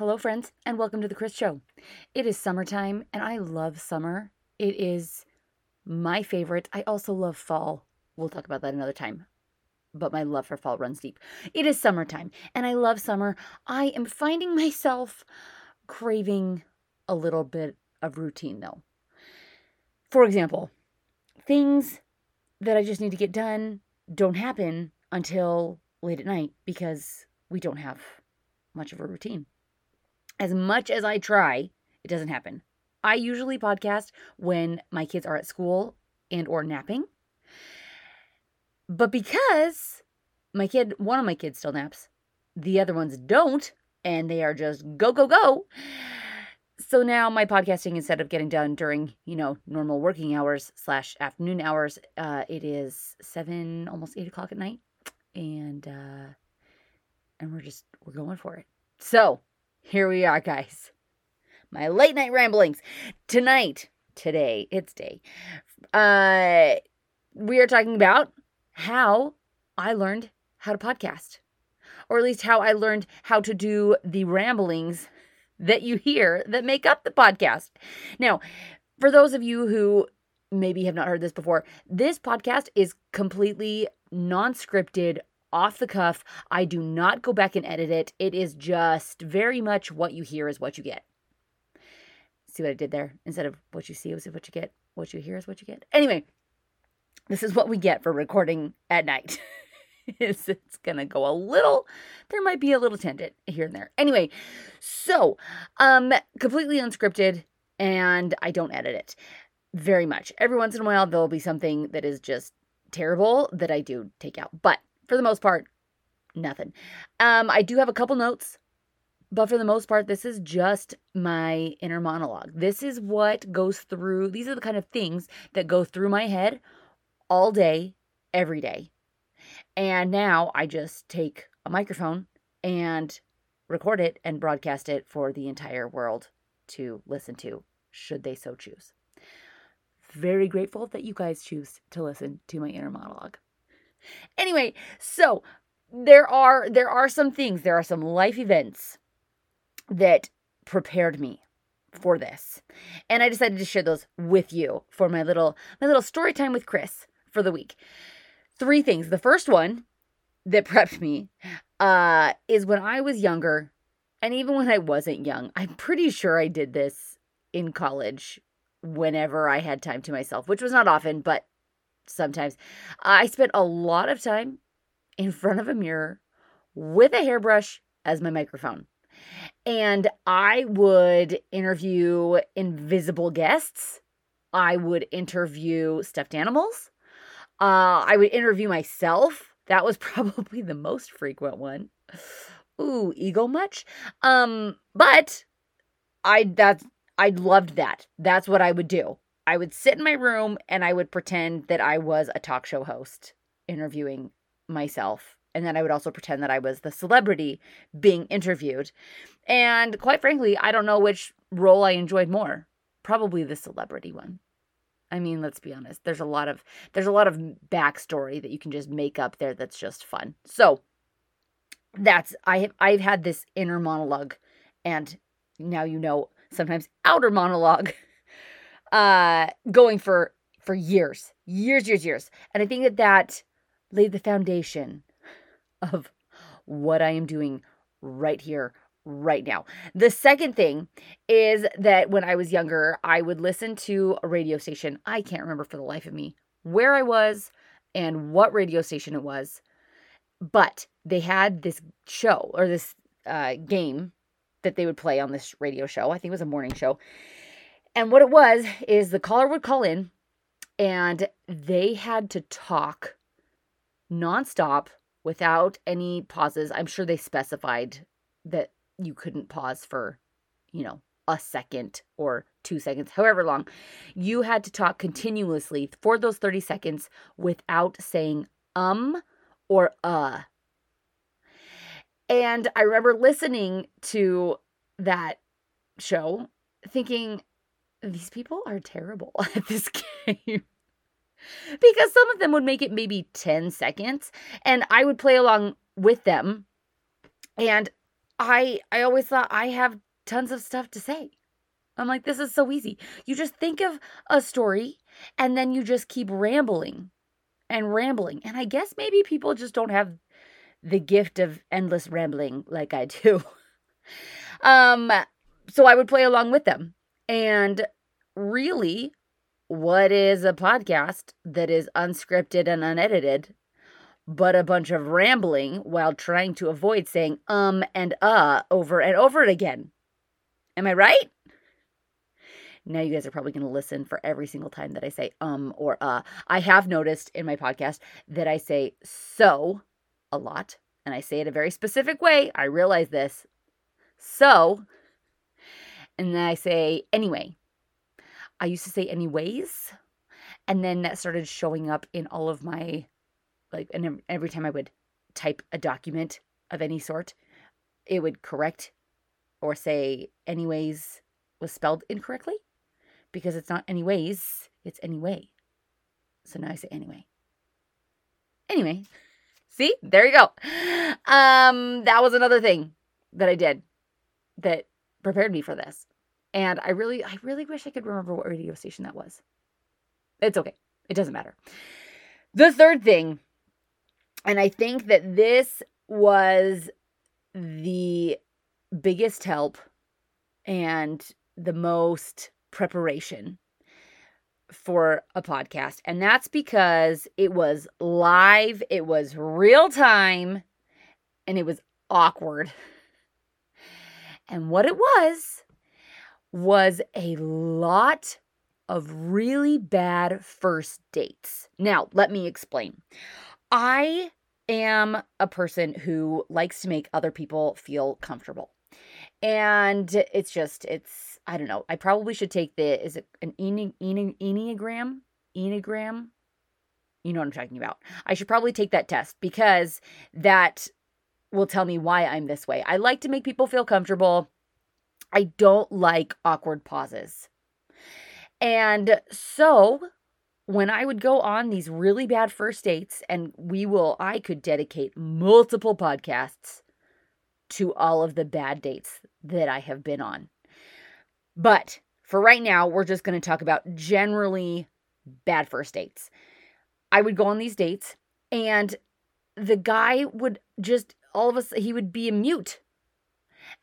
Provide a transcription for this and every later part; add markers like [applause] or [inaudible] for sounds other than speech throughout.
Hello, friends, and welcome to the Chris Show. It is summertime, and I love summer. It is my favorite. I also love fall. We'll talk about that another time. But my love for fall runs deep. It is summertime, and I love summer. I am finding myself craving a little bit of routine, though. For example, things that I just need to get done don't happen until late at night because we don't have much of a routine. As much as I try, it doesn't happen. I usually podcast when my kids are at school and or napping. But because my kid, one of my kids still naps, the other ones don't, and they are just go, go, go. So now my podcasting, instead of getting done during, you know, normal working hours slash afternoon hours, uh, it is seven, almost eight o'clock at night. And uh and we're just we're going for it. So here we are, guys. My late night ramblings. Tonight, today, it's day. Uh we are talking about how I learned how to podcast. Or at least how I learned how to do the ramblings that you hear that make up the podcast. Now, for those of you who maybe have not heard this before, this podcast is completely non scripted, off the cuff. I do not go back and edit it. It is just very much what you hear is what you get. See what I did there? Instead of what you see is what you get, what you hear is what you get. Anyway, this is what we get for recording at night. [laughs] is it's gonna go a little there might be a little tangent here and there anyway so um completely unscripted and i don't edit it very much every once in a while there'll be something that is just terrible that i do take out but for the most part nothing um i do have a couple notes but for the most part this is just my inner monologue this is what goes through these are the kind of things that go through my head all day every day and now I just take a microphone and record it and broadcast it for the entire world to listen to, should they so choose. Very grateful that you guys choose to listen to my inner monologue. Anyway, so there are there are some things, there are some life events that prepared me for this. And I decided to share those with you for my little my little story time with Chris for the week three things. The first one that [laughs] prepped me uh, is when I was younger, and even when I wasn't young, I'm pretty sure I did this in college whenever I had time to myself, which was not often, but sometimes. I spent a lot of time in front of a mirror with a hairbrush as my microphone. And I would interview invisible guests. I would interview stuffed animals. Uh, I would interview myself. That was [laughs] probably the most frequent one. Ooh, ego much? Um, but I that I loved that. That's what I would do. I would sit in my room and I would pretend that I was a talk show host interviewing myself. And then I would also pretend that I was the celebrity being interviewed. And quite frankly, I don't know which role I enjoyed more. Probably the celebrity one. I mean, let's be honest. There's a lot of there's a lot of backstory that you can just make up there that's just fun. So that's I have I've had this inner monologue and now you know sometimes outer monologue [laughs] uh going for for years years years years and i think that that laid the foundation of what i am doing right here right now. The second thing is that when I was younger, I would listen to a radio station. I can't remember for the life of me where I was and what radio station it was, but they had this show or this uh, game that they would play on this radio show. I think it was a morning show. And what it was is the caller would call in and they had to talk nonstop without any pauses. I'm sure they specified that you couldn't pause for, you know, a second or two seconds, however long. You had to talk continuously for those 30 seconds without saying um or uh. And I remember listening to that show thinking, these people are terrible [laughs] at this game. because some of them would make it maybe 10 seconds and I would play along with them. And I I always thought I have tons of stuff to say. I'm like, this is so easy. You just think of a story and then you just keep rambling and rambling. And I guess maybe people just don't have the gift of endless rambling like I do. [laughs] um, so I would play along with them. And really, what is a podcast that is unscripted and unedited, but a bunch of rambling while trying to avoid saying um and uh over and over again? Am I right? Now you guys are probably going to listen for every single time that I say um or uh. I have noticed in my podcast that I say so a lot and I say it a very specific way. I realize this. So, and then I say anyway. I used to say anyways, and then that started showing up in all of my like and every time I would type a document of any sort, it would correct or say anyways was spelled incorrectly because it's not anyways, it's anyway. So now I say anyway. Anyway, see? There you go. Um that was another thing that I did that prepared me for this. And I really I really wish I could remember what radio station that was. It's okay. It doesn't matter. The third thing and I think that this was the biggest help and the most preparation for a podcast. And that's because it was live, it was real time, and it was awkward. And what it was, was a lot of really bad first dates. Now, let me explain. I am a person who likes to make other people feel comfortable. And it's just, it's, I don't know. I probably should take the, is it an ene, ene, Enneagram? Enneagram? You know what I'm talking about. I should probably take that test because that will tell me why I'm this way. I like to make people feel comfortable. I don't like awkward pauses. And so when I would go on these really bad first dates, and we will, I could dedicate multiple podcasts to all of the bad dates that I have been on. But for right now, we're just going to talk about generally bad first dates. I would go on these dates, and the guy would just all of us, he would be a mute.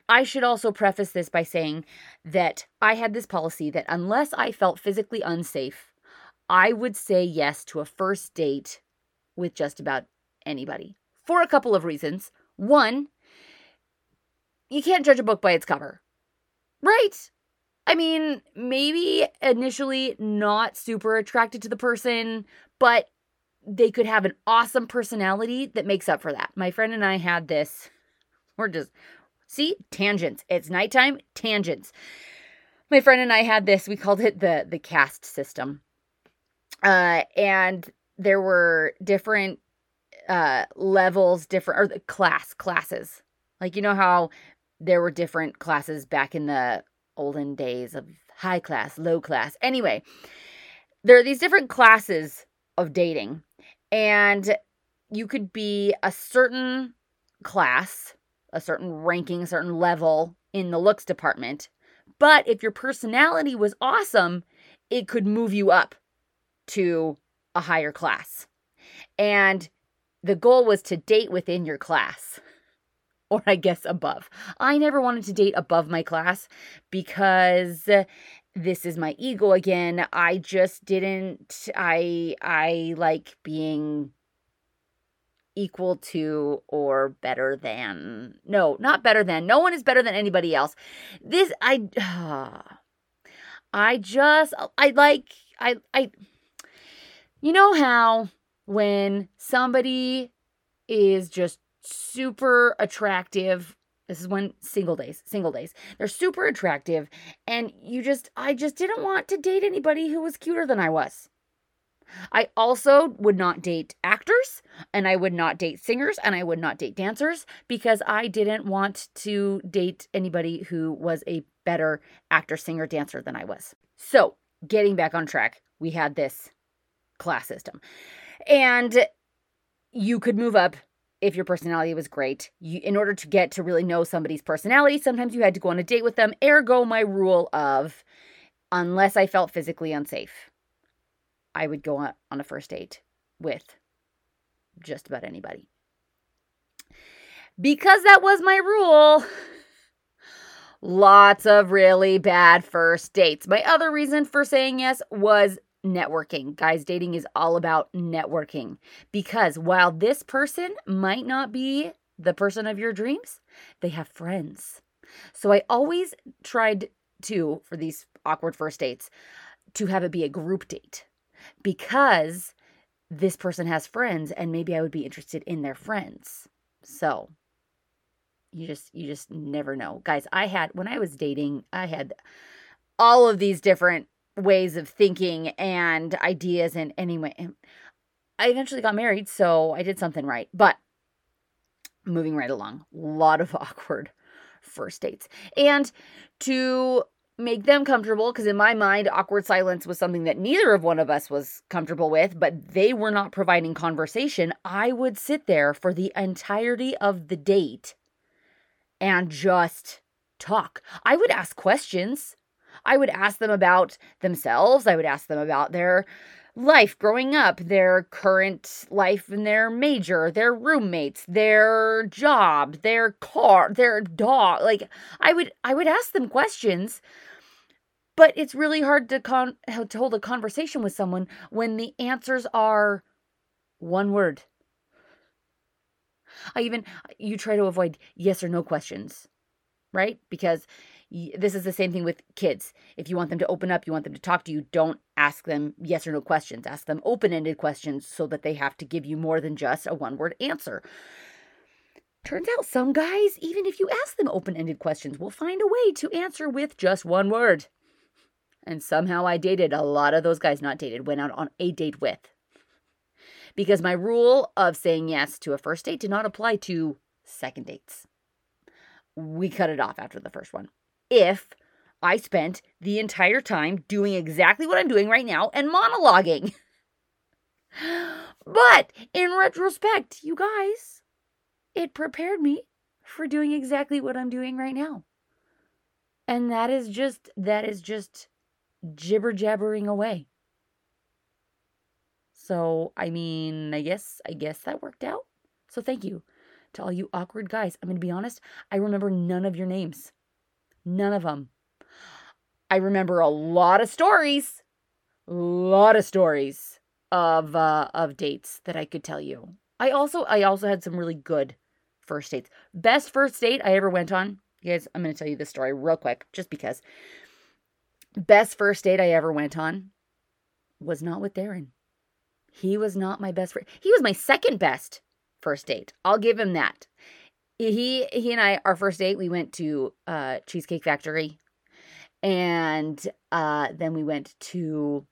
I should also preface this by saying that I had this policy that unless I felt physically unsafe, I would say yes to a first date with just about anybody for a couple of reasons. One, you can't judge a book by its cover, right? I mean, maybe initially not super attracted to the person, but they could have an awesome personality that makes up for that. My friend and I had this. We're just, see, tangents. It's nighttime, tangents. My friend and I had this. We called it the the caste system, uh, and there were different uh levels, different or class classes. Like you know how there were different classes back in the olden days of high class, low class. Anyway, there are these different classes of dating, and you could be a certain class, a certain ranking, a certain level in the looks department. But if your personality was awesome, it could move you up to a higher class. And the goal was to date within your class [laughs] or I guess above. I never wanted to date above my class because this is my ego again. I just didn't I I like being equal to or better than. No, not better than. No one is better than anybody else. This I uh, [sighs] I just I like I I you know how when somebody is just super attractive. This is when single days, single days. They're super attractive. And you just, I just didn't want to date anybody who was cuter than I was. I also would not date actors and I would not date singers and I would not date dancers because I didn't want to date anybody who was a better actor, singer, dancer than I was. So, getting back on track, we had this class system. And you could move up if your personality was great. You, in order to get to really know somebody's personality, sometimes you had to go on a date with them. Ergo, my rule of unless I felt physically unsafe, I would go on, on a first date with just about anybody. Because that was my rule, lots of really bad first dates. My other reason for saying yes was networking. Guys, dating is all about networking because while this person might not be the person of your dreams, they have friends. So I always tried to, for these awkward first dates, to have it be a group date because this person has friends and maybe I would be interested in their friends. So you just you just never know. Guys, I had when I was dating, I had all of these different ways of thinking and ideas and anyway i eventually got married so i did something right but moving right along a lot of [laughs] awkward first dates and to make them comfortable because in my mind awkward silence was something that neither of one of us was comfortable with but they were not providing conversation i would sit there for the entirety of the date and just talk i would ask questions I would ask them about themselves. I would ask them about their life growing up, their current life in their major, their roommates, their job, their car, their dog. Like I would I would ask them questions. But it's really hard to con to hold a conversation with someone when the answers are one word. I even you try to avoid yes or no questions, right? Because this is the same thing with kids. If you want them to open up, you want them to talk to you, don't ask them yes or no questions. Ask them open ended questions so that they have to give you more than just a one word answer. Turns out some guys, even if you ask them open ended questions, will find a way to answer with just one word. And somehow I dated a lot of those guys, not dated, went out on a date with. Because my rule of saying yes to a first date did not apply to second dates. We cut it off after the first one if I spent the entire time doing exactly what I'm doing right now and monologuing. [gasps] but in retrospect, you guys, it prepared me for doing exactly what I'm doing right now. And that is just, that is just jibber jabbering away. So, I mean, I guess, I guess that worked out. So, thank you to all you awkward guys. I'm going to be honest, I remember none of your names. None of them. I remember a lot of stories, a lot of stories of uh, of dates that I could tell you. I also I also had some really good first dates. Best first date I ever went on. You guys, I'm going to tell you this story real quick just because. Best first date I ever went on was not with Darren. He was not my best friend. He was my second best first date. I'll give him that he he and I our first date we went to uh Cheesecake Factory and uh then we went to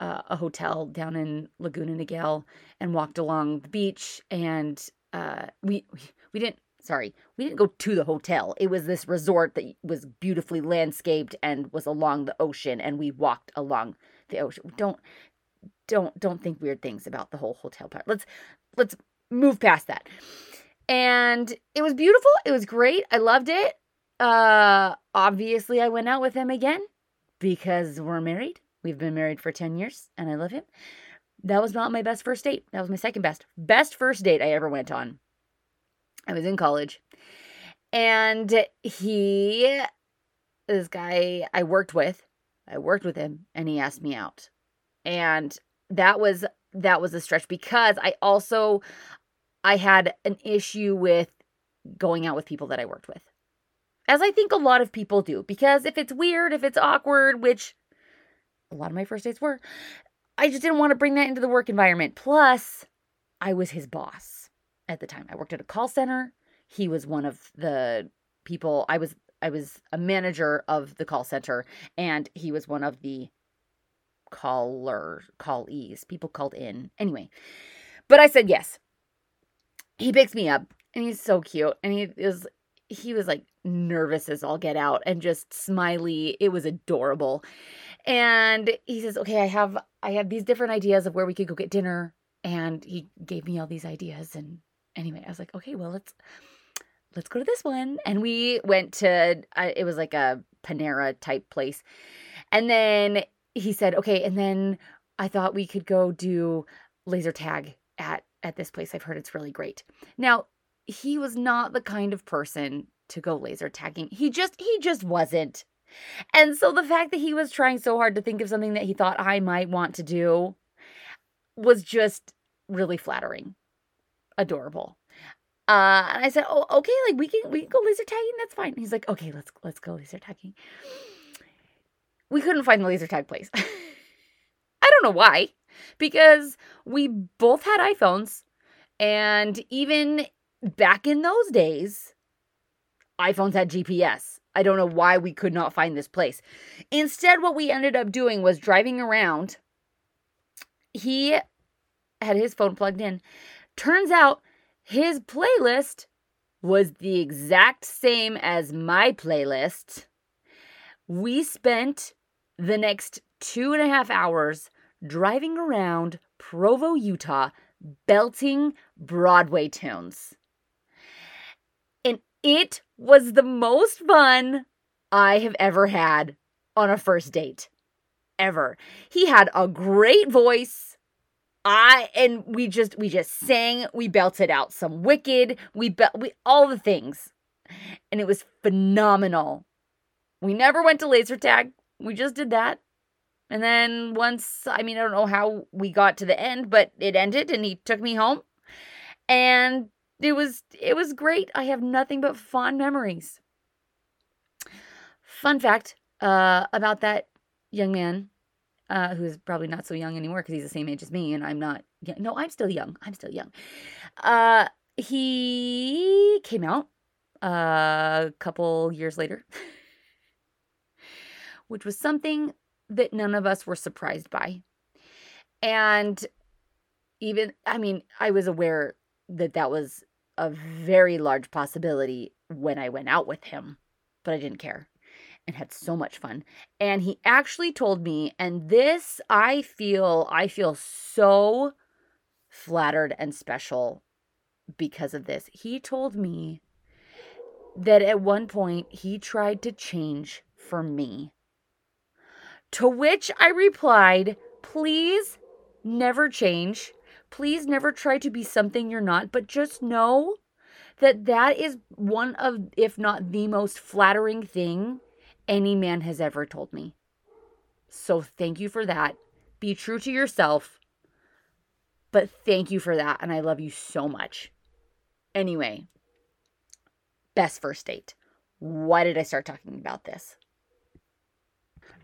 uh, a hotel down in Laguna Niguel and walked along the beach and uh we we didn't sorry we didn't go to the hotel it was this resort that was beautifully landscaped and was along the ocean and we walked along the ocean don't don't don't think weird things about the whole hotel part let's let's move past that and it was beautiful. It was great. I loved it. Uh obviously I went out with him again because we're married. We've been married for 10 years and I love him. That was not my best first date. That was my second best. Best first date I ever went on. I was in college. And he this guy I worked with, I worked with him and he asked me out. And that was that was a stretch because I also I had an issue with going out with people that I worked with. As I think a lot of people do, because if it's weird, if it's awkward, which a lot of my first dates were, I just didn't want to bring that into the work environment. Plus, I was his boss at the time. I worked at a call center. He was one of the people I was I was a manager of the call center and he was one of the caller callees. People called in. Anyway, but I said yes he picks me up and he's so cute and he is he was like nervous as all get out and just smiley it was adorable and he says okay i have i have these different ideas of where we could go get dinner and he gave me all these ideas and Anyway, I was like, okay, well, let's let's go to this one. And we went to it was like a Panera type place. And then he said, okay, and then I thought we could go do laser tag at at this place. I've heard it's really great. Now, he was not the kind of person to go laser tagging. He just he just wasn't. And so the fact that he was trying so hard to think of something that he thought I might want to do was just really flattering. Adorable. Uh, and I said, "Oh, okay, like we can we can go laser tagging. That's fine." He's like, "Okay, let's let's go laser tagging." We couldn't find the laser tag place. [laughs] I don't know why, because we both had iPhones, and even back in those days, iPhones had GPS. I don't know why we could not find this place. Instead, what we ended up doing was driving around. He had his phone plugged in. Turns out his playlist was the exact same as my playlist. We spent the next two and a half hours driving around Provo, Utah, belting Broadway tunes. And it was the most fun I have ever had on a first date. Ever. He had a great voice. I and we just we just sang, we belted out some wicked, we be, we all the things. And it was phenomenal. We never went to laser tag. We just did that. And then once, I mean, I don't know how we got to the end, but it ended and he took me home. And it was it was great. I have nothing but fond memories. Fun fact uh, about that young man uh, who's probably not so young anymore because he's the same age as me, and I'm not. Young. No, I'm still young. I'm still young. Uh, he came out a couple years later, [laughs] which was something that none of us were surprised by, and even I mean, I was aware that that was a very large possibility when I went out with him, but I didn't care and had so much fun. And he actually told me, and this I feel I feel so flattered and special because of this. He told me that at one point he tried to change for me. To which I replied, please never change. Please never try to be something you're not, but just know that that is one of, if not the most flattering thing any man has ever told me. So thank you for that. Be true to yourself. But thank you for that. And I love you so much. Anyway, best first date. Why did I start talking about this?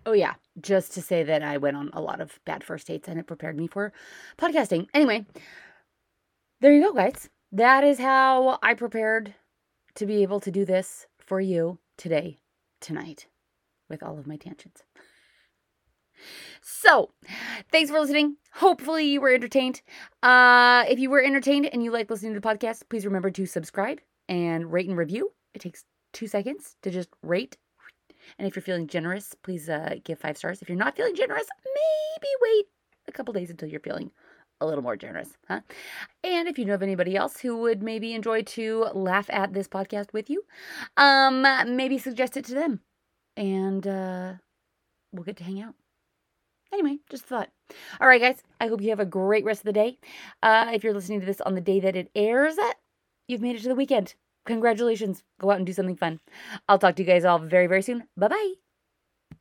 Oh, yeah, just to say that I went on a lot of bad first dates and it prepared me for podcasting. Anyway, there you go, guys. That is how I prepared to be able to do this for you today, tonight with all of my tangents. So, thanks for listening. Hopefully, you were entertained. Uh, if you were entertained and you like listening to the podcast, please remember to subscribe and rate and review. It takes two seconds to just rate. And if you're feeling generous, please uh, give five stars. If you're not feeling generous, maybe wait a couple days until you're feeling a little more generous, huh? And if you know of anybody else who would maybe enjoy to laugh at this podcast with you, um, maybe suggest it to them and uh, we'll get to hang out. Anyway, just thought. All right, guys, I hope you have a great rest of the day. Uh, if you're listening to this on the day that it airs, you've made it to the weekend. Congratulations. Go out and do something fun. I'll talk to you guys all very, very soon. Bye bye.